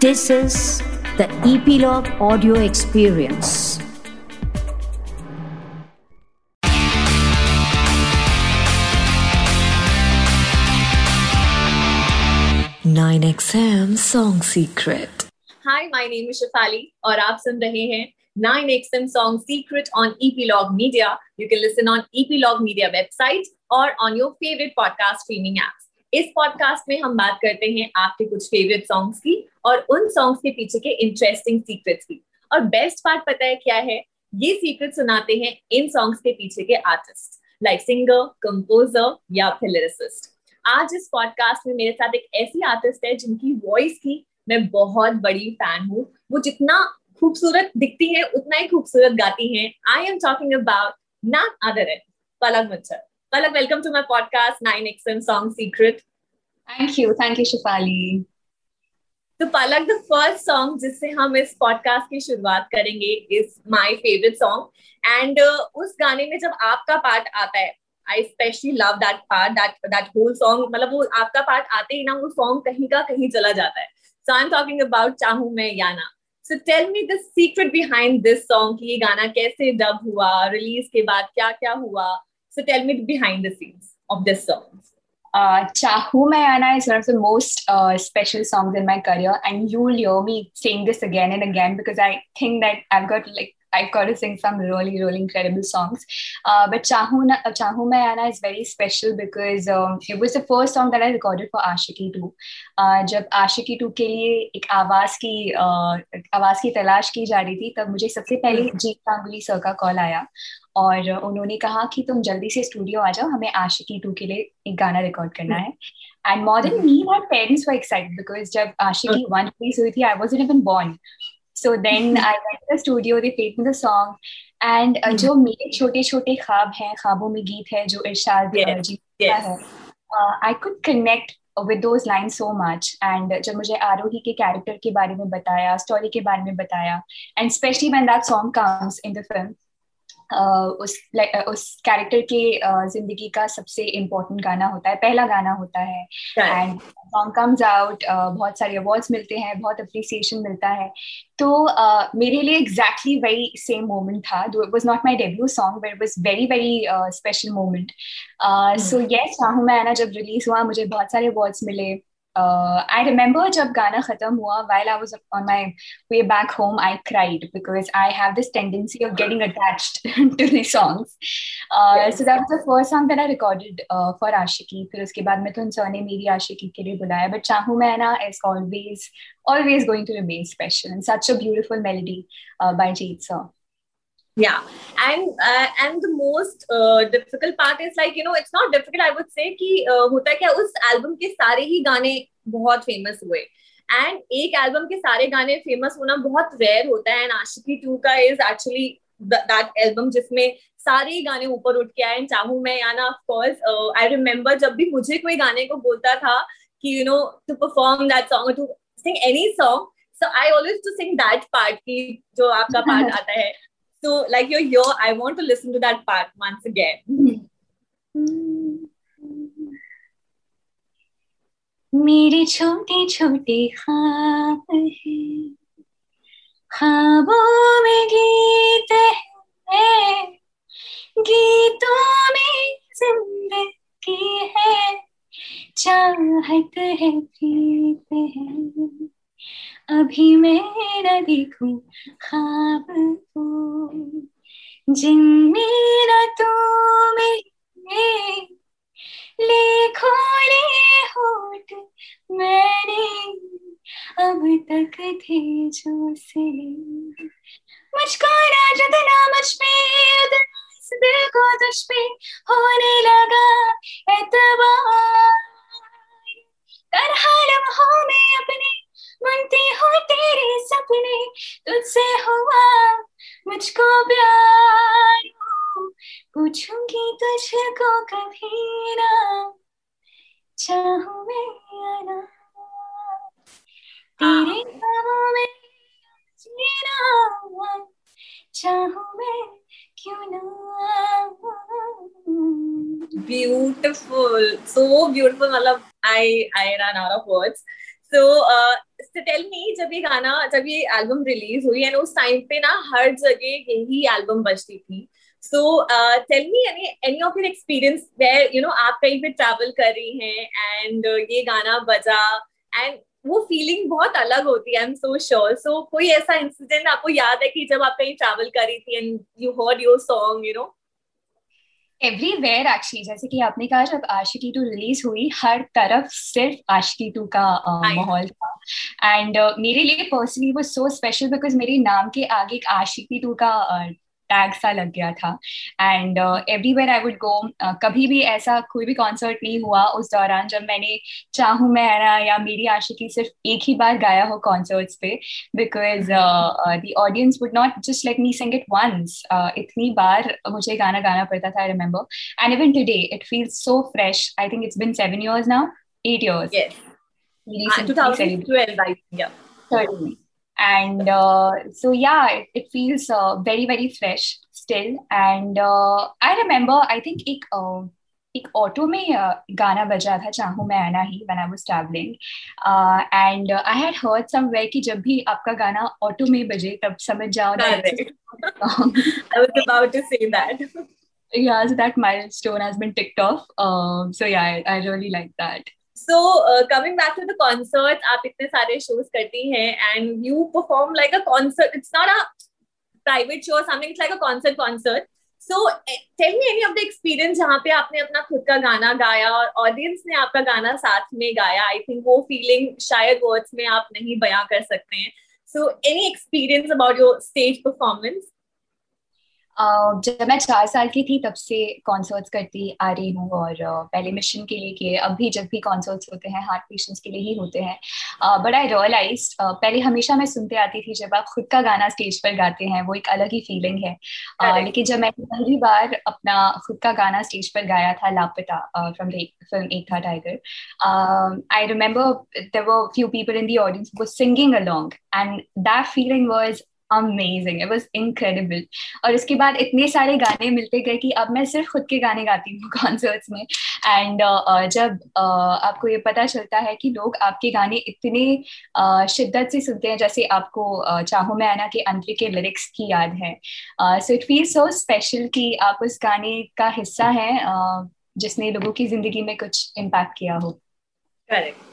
This is the Epilogue Audio Experience. Nine XM Song Secret. Hi, my name is Shafali और आप सुन रहे हैं 9XM Song Secret on Epilogue Media. You can listen on Epilogue Media website or on your favorite podcast streaming apps. इस podcast में हम बात करते हैं आपके कुछ फेवरेट सॉन्ग्स की और उन सॉन्ग्स के पीछे के इंटरेस्टिंग सीक्रेट्स की। और बेस्ट पार्ट पता है क्या है? ये सीक्रेट सुनाते हैं इन सॉन्ग्स के पीछे के आर्टिस्ट लाइक सिंगर कंपोजर या फिर लिरिसिस्ट आज इस पॉडकास्ट में मेरे साथ एक ऐसी आर्टिस्ट है जिनकी वॉइस की मैं बहुत बड़ी फ़ैन हूँ। वो जितना खूबसूरत दिखती है, उतना ही खूबसूरत गाती हैं। I am talking about not other Palak मच्छर Palak, welcome to my podcast, 9XM Song Secret. Thank you. Thank you, Shafali. तो पलक द फ़र्स्ट सॉन्ग जिससे हम इस पॉडकास्ट की शुरुआत करेंगे is my favourite song and उस गाने में जब आपका पार्ट आता है I specially love that part that that whole song मतलब वो आपका पार्ट आते ही ना वो सॉन्ग कहीं का कहीं चला जाता है so I am talking about चाहूँ मैं याना so tell me the secret behind this song कि ये गाना कैसे डब हुआ रिलीज़ के बाद क्या क्या हुआ So tell me the behind the scenes of this song. Uh, Chahu Mayana is one of the most uh, special songs in my career, and you'll hear me saying this again and again because I think that I've got like I've got to sing some really, really incredible songs. Uh, but Chahu, Chahu Mayana is very special because um, it was the first song that I recorded for Ashiki 2. Uh, जब Ashiki 2 के लिए एक आवाज़ की uh, आवाज़ की तलाश की जा रही थी तब मुझे सबसे पहले जीत गांगुली सर का कॉल आया और उन्होंने कहा कि तुम जल्दी से स्टूडियो आ जाओ हमें आशिकी टू के लिए एक गाना रिकॉर्ड करना है and more than me my parents were excited because जब आशिकी वन रिलीज़ हुई थी I was even born so then I went the studio they played me the song and जो मेरे छोटे छोटे ख्वाब हैं ख्वाबों में गीत है जो इरशाद जी का है I could connect with those line so much and जब मुझे आरोही के कैरेक्टर के बारे में बताया स्टोरी के बारे में बताया and specially when that song comes in the film उस उस कैरेक्टर के ज़िंदगी का सबसे इम्पोर्टेंट गाना होता है पहला गाना होता है। एंड सॉन्ग कम्स आउट बहुत सारे अवार्ड्स मिलते हैं बहुत अप्रिसिएशन मिलता है। तो मेरे लिए एग्जैक्टली वेरी सेम मोमेंट था। Though it was not my debut song but it was very very special moment so yes चाहूँ मैं ना जब रिलीज़ हुआ मुझे बहुत सारे अवार्ड्स मिले। uh, I remember जब गाना खत्म हुआ while I was on my way back home I cried because I have this tendency of getting attached to the songs uh, yes. so that was the first song that I recorded uh, for Ashiki फिर उसके बाद मिथुन sir ने मेरी आशिकी के लिए बुलाया but चाहूँ मैं ना is always always going to remain special and such a beautiful melody uh, by Jeet sir yeah. And uh, and the most uh, difficult part is like you know it's not difficult i would say कि uh, होता क्या उस album के सारे ही गाने बहुत famous हुए। And एक एल्बम के सारे गाने फ़ेमस होना बहुत रेयर होता है। एंड आशिकी टू का इज़ एक्चुअली दैट एल्बम जिसमें सारे गाने ऊपर उठ के आए। चाहूँ मैं या ना ऑफकोर्स आई रिमेम्बर जब भी मुझे कोई गाने को बोलता था कि you know to perform that song to sing any song so I always to sing that part की जो आपका पार्ट आता है। So, like you're here, I want to listen to that part once again. मेरे छोटे छोटे ख्वाब हैं ख्वाबों में गीत है गीतों में जिंदगी है चाहत है प्रीत है अभी मैं न देखूँ खाब को। जिन मेरा तो में लिखो ले होठ मैंने अब तक थे जो से मुझको ना जितना मुझ पे दिल को तुझ पे होने लगा एतबार। तरह लम्हों में अपने बनती हो तेरे सपने, तुझसे हुआ मुझको प्यार। पूछूँगी तुझको कभी ना, चाहूँ मैं आना तेरे ख्वाबों में जीना चाहूँ मैं क्यों ना beautiful. So beautiful. मतलब I I ran out of words. So tell me जब ये गाना जब ये एल्बम रिलीज़ हुई एंड उस टाइम पे ना हर जगह यही एल्बम बजती थी। So tell me any any of your experience where you know आप कहीं पे ट्रैवल कर रही हैं एंड uh, ये गाना बजा एंड वो फीलिंग बहुत अलग होती है I am so sure so कोई ऐसा इंसिडेंट आपको याद है कि जब आप कहीं ट्रैवल कर रही थी and you heard your song you know everywhere actually जैसे कि आपने कहा जब आशिकी टू रिलीज़ हुई हर तरफ़ सिर्फ़ आशिकी टू का माहौल था। एंड uh, मेरे लिए पर्सनली वो सो स्पेशल बिकॉज़ मेरे नाम के आगे एक आशिकी टू का टैग सा लग गया था। And everywhere I would go कभी भी ऐसा कोई भी कॉन्सर्ट नहीं हुआ उस दौरान जब मैंने चाहू मैं ना या मेरी आशिकी सिर्फ़ एक ही बार गाया हो कॉन्सर्ट्स पे because the audience would not just let me sing it once इतनी बार मुझे गाना गाना पड़ता था I remember and even today it feels so fresh I think it's been seven years now eight years yes. Uh, 2012 I think, yeah. Certainly. and uh, so yeah it, it feels uh, very very fresh still and uh, i remember i think एक uh, एक auto में गाना बजा था चाहूँ मैं आना ही when I was travelling and I had heard somewhere कि जब भी आपका गाना ऑटो में बजे तब समझ जाओ I was about to say that yeah so that milestone has been ticked off um, so yeah I, I really like that so coming back to the concert आप इतने सारे शोज़ करती हैं and you perform like a concert it's not a private show something it's like a concert concert so tell me any of the experience जहाँ पे आपने अपना खुद का गाना गाया और ऑडियंस ने आपका गाना साथ में गाया. आई थिंक वो फीलिंग शायद वर्ड्स में आप नहीं बयां कर सकते हैं. So any experience about your stage जब मैं चार साल की थी तब से कॉन्सर्ट्स करती आ रही हूँ और पहले मिशन के लिए किए अब भी जब भी कॉन्सर्ट्स होते हैं हार्ट पेशेंट्स के लिए ही होते हैं। बट आई रियलाइज़ पहले हमेशा मैं सुनते आती थी जब आप खुद का गाना स्टेज पर गाते हैं वो एक अलग ही फीलिंग है। uh, लेकिन जब मैंने पहली बार अपना खुद का गाना स्टेज पर गाया था लापता फ्रॉम फ़िल्म एक था Tiger I remember there were few people in the audience वो singing along and that feeling was amazing it was incredible और उसके बाद इतने सारे गाने मिलते गए कि अब मैं सिर्फ़ खुद के गाने गाती हूँ कॉन्सर्ट्स में। एंड uh, जब uh, आपको ये पता चलता है कि लोग आपके गाने इतने uh, शिद्दत से सुनते हैं जैसे आपको uh, चाहो मैं आना के अंतरे के लिरिक्स की याद है। So it feel so special कि आप उस गाने का हिस्सा हैं uh, जिसने लोगों की ज़िंदगी में कुछ इम्पैक्ट किया हो। करेक्ट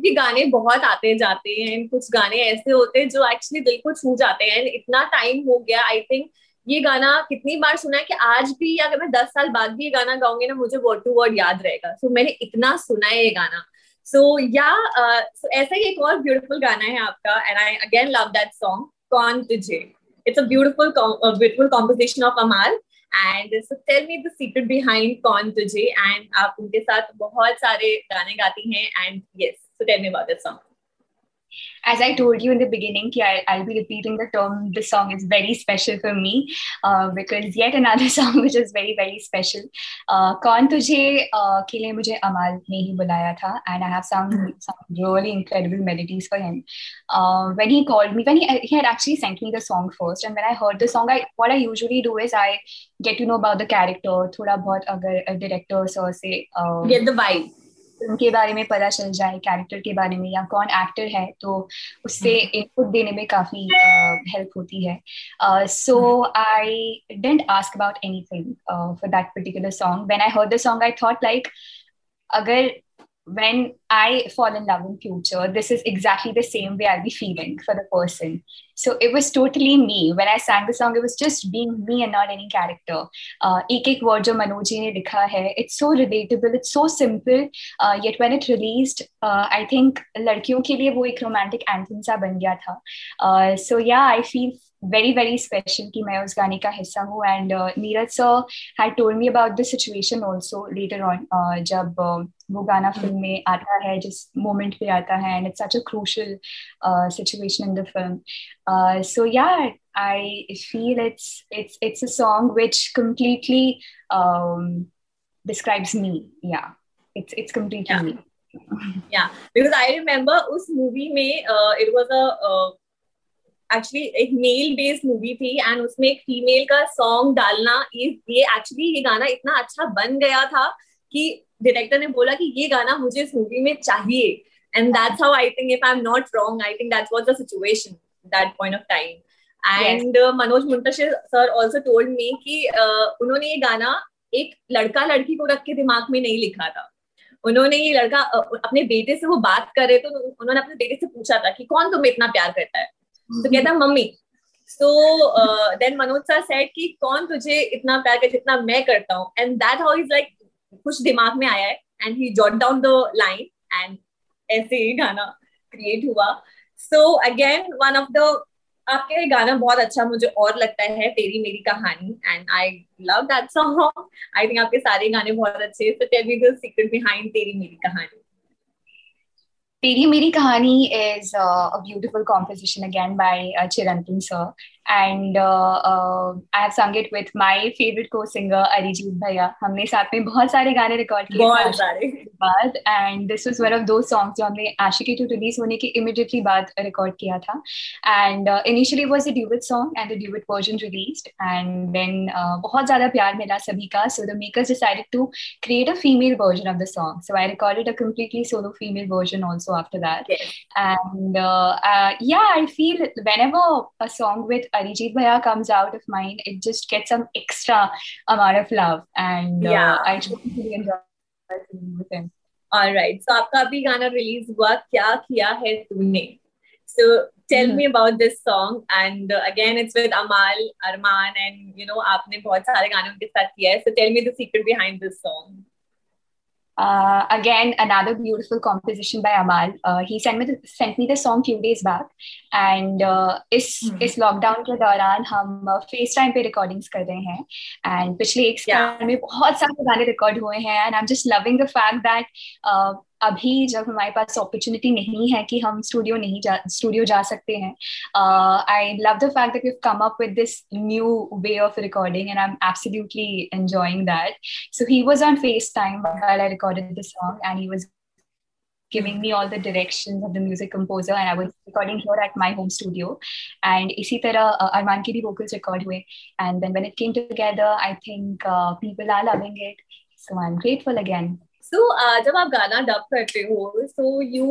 क्योंकि गाने बहुत आते जाते हैं कुछ गाने ऐसे होते हैं जो एक्चुअली दिल को छू जाते हैं। इतना टाइम हो गया आई थिंक ये गाना कितनी बार सुना है कि आज भी अगर मैं दस साल बाद भी ये गाना गाऊँगी ना मुझे वर्ड टू वर्ड याद रहेगा। सो so, मैंने इतना सुना है ये गाना। सो so, या yeah, uh, so ऐसा ही एक और ब्यूटीफुल गाना है आपका and I again love that song कौन तुझे? It's a beautiful beautiful composition of Amaal and so tell me the secret behind कौन तुझे? एंड आप उनके साथ बहुत सारे गाने गाती हैं and yes So tell me about that song. As I told you in the beginning, I, I'll be repeating the term. This song is very special for me uh, because yet another song which is very very special. Uh, Kaun tujhe uh, mujhe amal ne bulaya tha, and I have some really incredible melodies for him. Uh, when he called me, when he he had actually sent me the song first, and when I heard the song, I what I usually do is I get to know about the character, thoda bahut agar director so se um, get the vibe film के बारे में पता चल जाए character के बारे में या कौन एक्टर है तो उससे इनपुट हम्म। देने में काफ़ी हेल्प होती है। So I didn't ask about any anything for that particular song when I heard the song I thought like अगर when I fall in love in future, this is exactly the same way I'll be feeling for the person. So it was totally me. When I sang the song, it was just being me and not any character. Uh, एक एक word जो मनोज ने लिखा है, it's so relatable, it's so simple. Uh, yet when it released, uh, I think लड़कियों के लिए वो एक romantic anthem सा बन गया था. Uh, so yeah, I feel very very special कि मैं उस गाने का हिस्सा हूँ and Neeraj sir had told me about the situation also later on जब uh, वो गाना फ़िल्म में आता है जिस मोमेंट पे आता है and it's such a crucial situation in the film so या I feel it's it's it's a song which completely um, describes me. Yeah, it's it's completely yeah. me. yeah, because I remember उस movie में uh, it was a uh, actually एक male based movie थी and उसमें एक female का song डालना ये actually ये गाना इतना अच्छा बन गया था कि डायरेक्टर ने बोला कि ये गाना मुझे इस मूवी में चाहिए। And that's how i think if i'm not wrong i think that was the situation that point of time. And yes. uh, manoj muntashir sir also told me कि uh, उन्होंने ये गाना एक लड़का लड़की को रख के दिमाग में नहीं लिखा था। उन्होंने ये लड़का अपने बेटे से वो बात कर रहे तो उन्होंने अपने बेटे से पूछा था कि कौन तुम्हें इतना प्यार करता है? तो कहता, mummy so then Manoj sir said कि, कौन तुझे इतना प्यार कर जितना मैं करता हूँ? And that how is like कुछ दिमाग में आया है and he jot down the line and ऐसे ही गाना क्रिएट हुआ। So again one of the आपके गाना बहुत अच्छा मुझे और लगता है, तेरी मेरी कहानी and I love that song I think आपके सारे गाने बहुत अच्छे so tell me the secret behind तेरी मेरी कहानी। Teri Meri Kahani is uh, a beautiful composition again by uh, Chirantan sir. And uh, uh, I have sung it with my favorite co-singer Arijit Bhaiya. हमने साथ में बहुत सारे गाने record किए बहुत सारे बाद and this was one of those songs जो हमने आशिकी टू रिलीज़ होने के इमीडिएटली बाद रिकॉर्ड किया था and initially was a duet song and the duet version released and then बहुत ज़्यादा प्यार मिला सभी का so the makers decided to create a female version of the song so I recorded a completely solo female version also also after that. Yes. And uh, uh, yeah, I feel whenever a song with Arijit Bhaiya comes out of mine, it just gets some extra amount of love. And uh, yeah. I truly really enjoy singing with him. All right. So आपका अभी गाना release हुआ क्या किया है तूने So tell mm-hmm. me about this song and uh, again it's with Amal Arman and you know आपने बहुत सारे गाने उनके साथ किया है so tell me the secret behind this song Uh, again, another beautiful composition by Amal. Uh, he sent me the, sent me the song few days back, and uh, इस hmm. इस लॉकडाउन के दौरान हम face time पे recordings कर रहे हैं and पिछले एक साल में बहुत सारे गाने रिकॉर्ड हुए हैं and I am just loving the fact that अभी जब हमारे पास अपॉर्चुनिटी नहीं है कि हम स्टूडियो नहीं जा स्टूडियो जा सकते हैं I love the fact that we come up with this new way of recording and I am absolutely enjoying that so he was on FaceTime while I recorded the song and he was giving me all the directions of the music composer and I was recording here at my home studio and इसी तरह uh, अरमान के भी vocals record हुए and then when it came together I think uh, people are loving it so I'm grateful again so so, uh, जब आप गाना dub करते हो so you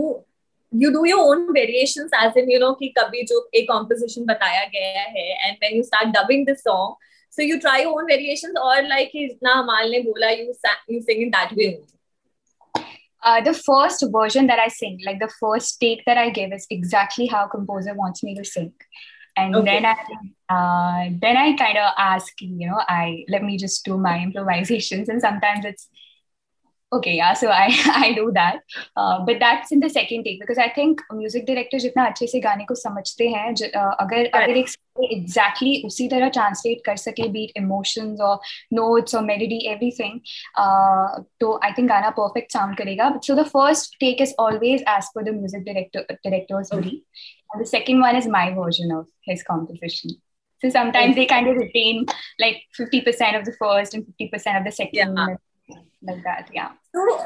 you do your own variations as in you know कि कभी जो एक composition बताया गया है and when you start dubbing this song so you try your own variations or like na Amal ne bola you you sing in that way uh, the first version that I sing, like the first take that I give, is exactly how composer wants me to sing, and okay. then I uh, then I kind of ask, you know, I let me just do my improvisations, and sometimes it's okay yeah so i i do that uh, but that's in the second take because i think music director जितना अच्छे से गाने को समझते हैं uh, अगर अगर एक exactly उसी तरह translate कर सके beat emotions or notes or melody everything uh, तो I think गाना perfect sound करेगा so the first take is always as per the music director director's brief and the second one is my version of his composition so sometimes they kind of retain like 50% of the first and 50% of the second yeah. Like that yeah. so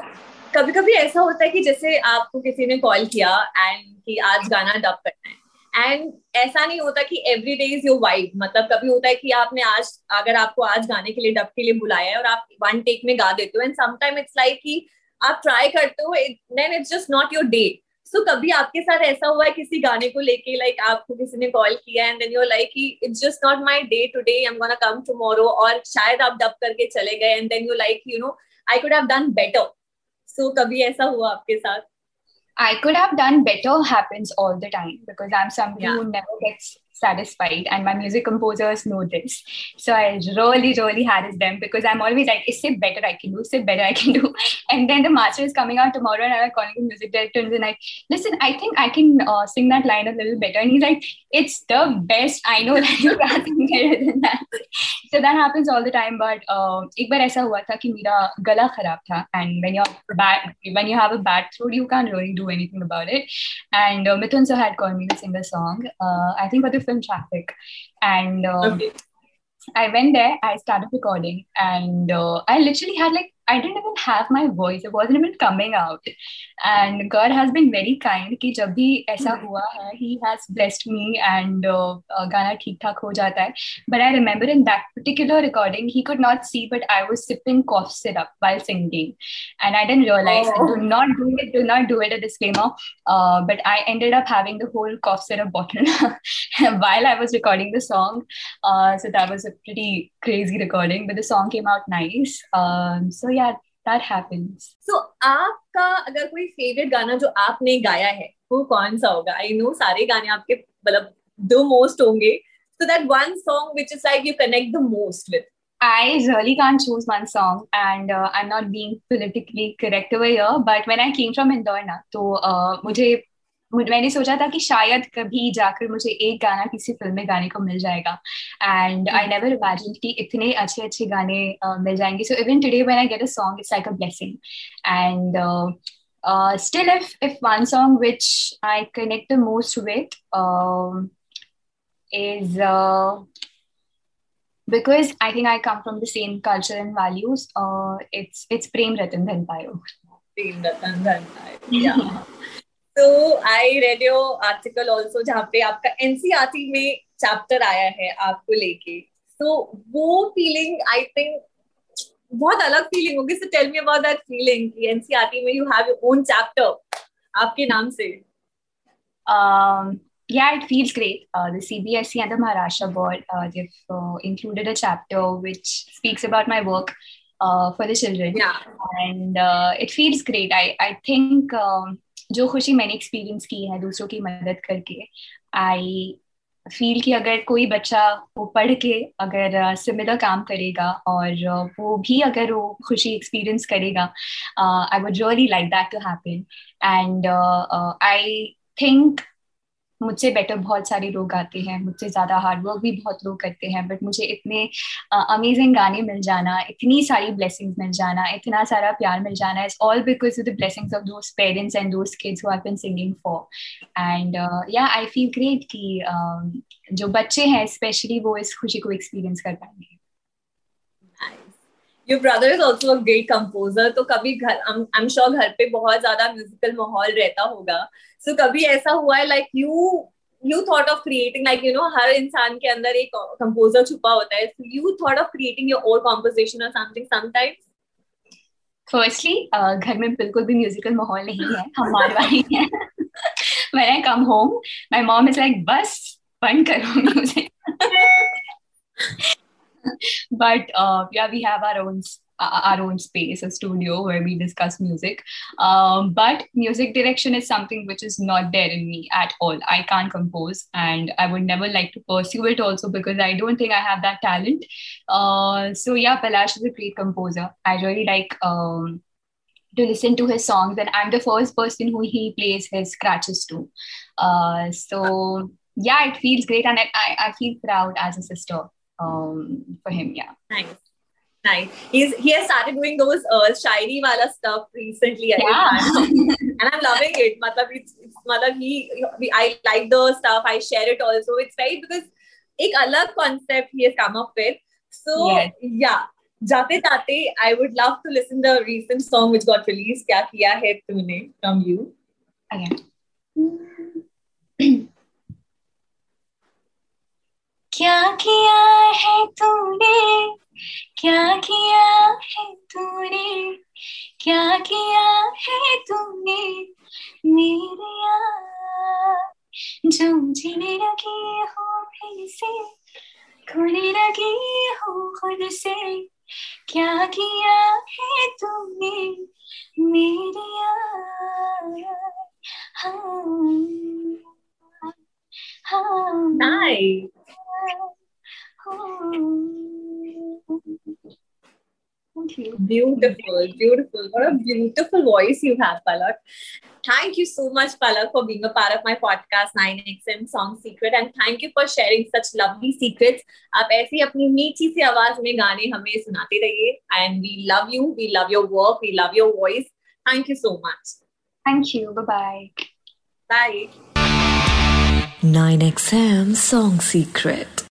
कभी कभी ऐसा होता है कि जैसे आपको किसी ने कॉल किया एंड कि आज गाना डब करना है। एंड ऐसा नहीं होता कि every day is your vibe मतलब कभी होता है कि आपने आज अगर आपको आज गाने के लिए डब के लिए बुलाया है और आप वन टेक में गा देते हो एंड समटाइम इट्स लाइक कि आप ट्राई करते हो then it's just not your day so so, कभी आपके साथ ऐसा हुआ है किसी गाने को लेके लाइक like, आपको किसी ने कॉल किया एंड देन यू लाइक कि it's just not my day today I am gonna come tomorrow और शायद आप डब करके चले गए and then you like you know I could have done better so कभी ऐसा हुआ आपके साथ? I could have done better happens all the time because I'm somebody yeah. who never gets satisfied and my music composers know this. So i really really harass them because i'm always like is it better i can do? It better i can do? And then the master is coming out tomorrow and i'm calling the music director and like listen i think i can uh, sing that line a little better. And he's like it's the best. I know that you can sing better than that. So that happens all the time but um, ek baar aisa hua tha ki gala and when you're bad when you have a bad throat you can't really do anything about it. And uh, mithun sir had called me to sing the song. Uh, i think for the film traffic. And um, okay. I went there, I started recording, and uh, I literally had like I didn't even have my voice. It wasn't even coming out. And God has been very kind कि जब भी ऐसा hmm. हुआ है, He has blessed me and uh, uh, गाना ठीक ठाक हो जाता है. But I remember in that particular recording, he could not see, but I was sipping cough syrup while singing, and I didn't realize. Oh. Do not do it. Do not do it. A disclaimer. Uh, but I ended up having the whole cough syrup bottle while I was recording the song. Uh, so that was a pretty crazy recording, but the song came out nice. Um, so yeah that happens so आपका अगर कोई favourite गाना जो आपने गाया है वो कौन सा होगा आई नो सारे गाने आपके मतलब दो मोस्ट होंगे so that one song which is like you connect the most with I really can't choose one song, and uh, I'm not being politically correct over here. But when I came from Indore, na, तो uh, मुझे मैंने सोचा था कि शायद कभी जाकर मुझे एक गाना किसी फ़िल्म में गाने को मिल जाएगा। एंड आई नेवर इमेजिन कि इतने अच्छे अच्छे गाने uh, मिल जाएँगे। So even today when I get a song it's like a blessing and still if if one song which I connect the most with is because I think I come from the same culture and values it's it's Prem Ratan Dhan Payo Prem Ratan Dhan Payo तो I read your article also जहाँ पे आपका NCERT में chapter आया है आपको लेके तो वो फीलिंग आई थिंक बहुत अलग फीलिंग होगी so tell me about that feeling कि एनसीआरटी में you have your own chapter आपके नाम से um yeah it feels great uh, the cbse and the maharashtra board uh, they've uh, included a chapter which speaks about my work uh, for the children yeah. and uh, it feels great i i think um, जो खुशी मैंने experience की है दूसरों की मदद करके I feel कि अगर कोई बच्चा वो पढ़ के अगर सिमिलर काम करेगा और वो भी अगर वो खुशी एक्सपीरियंस करेगा I would really like that to happen and I think मुझसे बेटर बहुत सारे लोग आते हैं मुझसे ज़्यादा हार्डवर्क भी बहुत लोग करते हैं बट मुझे इतने अमेजिंग uh, गाने मिल जाना इतनी सारी ब्लेसिंग्स मिल जाना इतना सारा प्यार मिल जाना is all because of the blessings of those parents and those kids who have been singing for and या आई फील ग्रेट कि uh, जो बच्चे हैं स्पेशली वो इस खुशी को एक्सपीरियंस कर पाएँगे। Your brother is also great composer तो कभी घर आई एम श्योर घर पे बहुत ज़्यादा म्यूजिकल माहौल रहता होगा। सो so, कभी ऐसा हुआ है like you you thought of creating like you know हर इंसान के अंदर एक कंपोजर छुपा होता है। You thought of creating your own composition और समथिंग समटाइम्स फर्स्टली घर में बिल्कुल भी म्यूजिकल माहौल नहीं है हम मारवाड़ी हैं। When I come home my mom is like बस बंद करो music but uh, yeah, we have our own our own space, a studio where we discuss music. Um, but music direction is something which is not there in me at all. I can't compose, and I would never like to pursue it also because I don't think I have that talent. Uh, so yeah, Palash is a great composer. I really like. Um, to listen to his songs, and I'm the first person who he plays his scratches to. Uh, so yeah, it feels great, and I, I feel proud as a sister um, for him. Yeah. Nice. Nice. He's he has started doing those uh, shairi wala stuff recently. Yeah. and I'm loving it. Matlab, it's, it's matlab, he, he, I like the stuff. I share it also. It's right because एक अलग concept he has come up with. So yes. yeah. जाते जाते I would love to listen the recent song which got released. क्या किया है तूने from you? Okay. क्या किया है तूने? क्या किया है तूने? क्या किया है तूने? मेरे जो जीने लगी हो फिर से खोने लगी हो खुद से। क्या किया है तूने? मेरे हाँ हाँ। Nice. Beautiful, beautiful. What a beautiful voice you have, Palak. Thank you so much, Palak, for being a part of my podcast 9XM Song Secret. And thank you for sharing such lovely secrets. आप ऐसी अपनी मीठी सी आवाज में गाने हमें सुनाते रहिए. And we love you. We love your work. We love your voice. Thank you so much. Thank you. Bye-bye. Bye. 9XM Song Secret.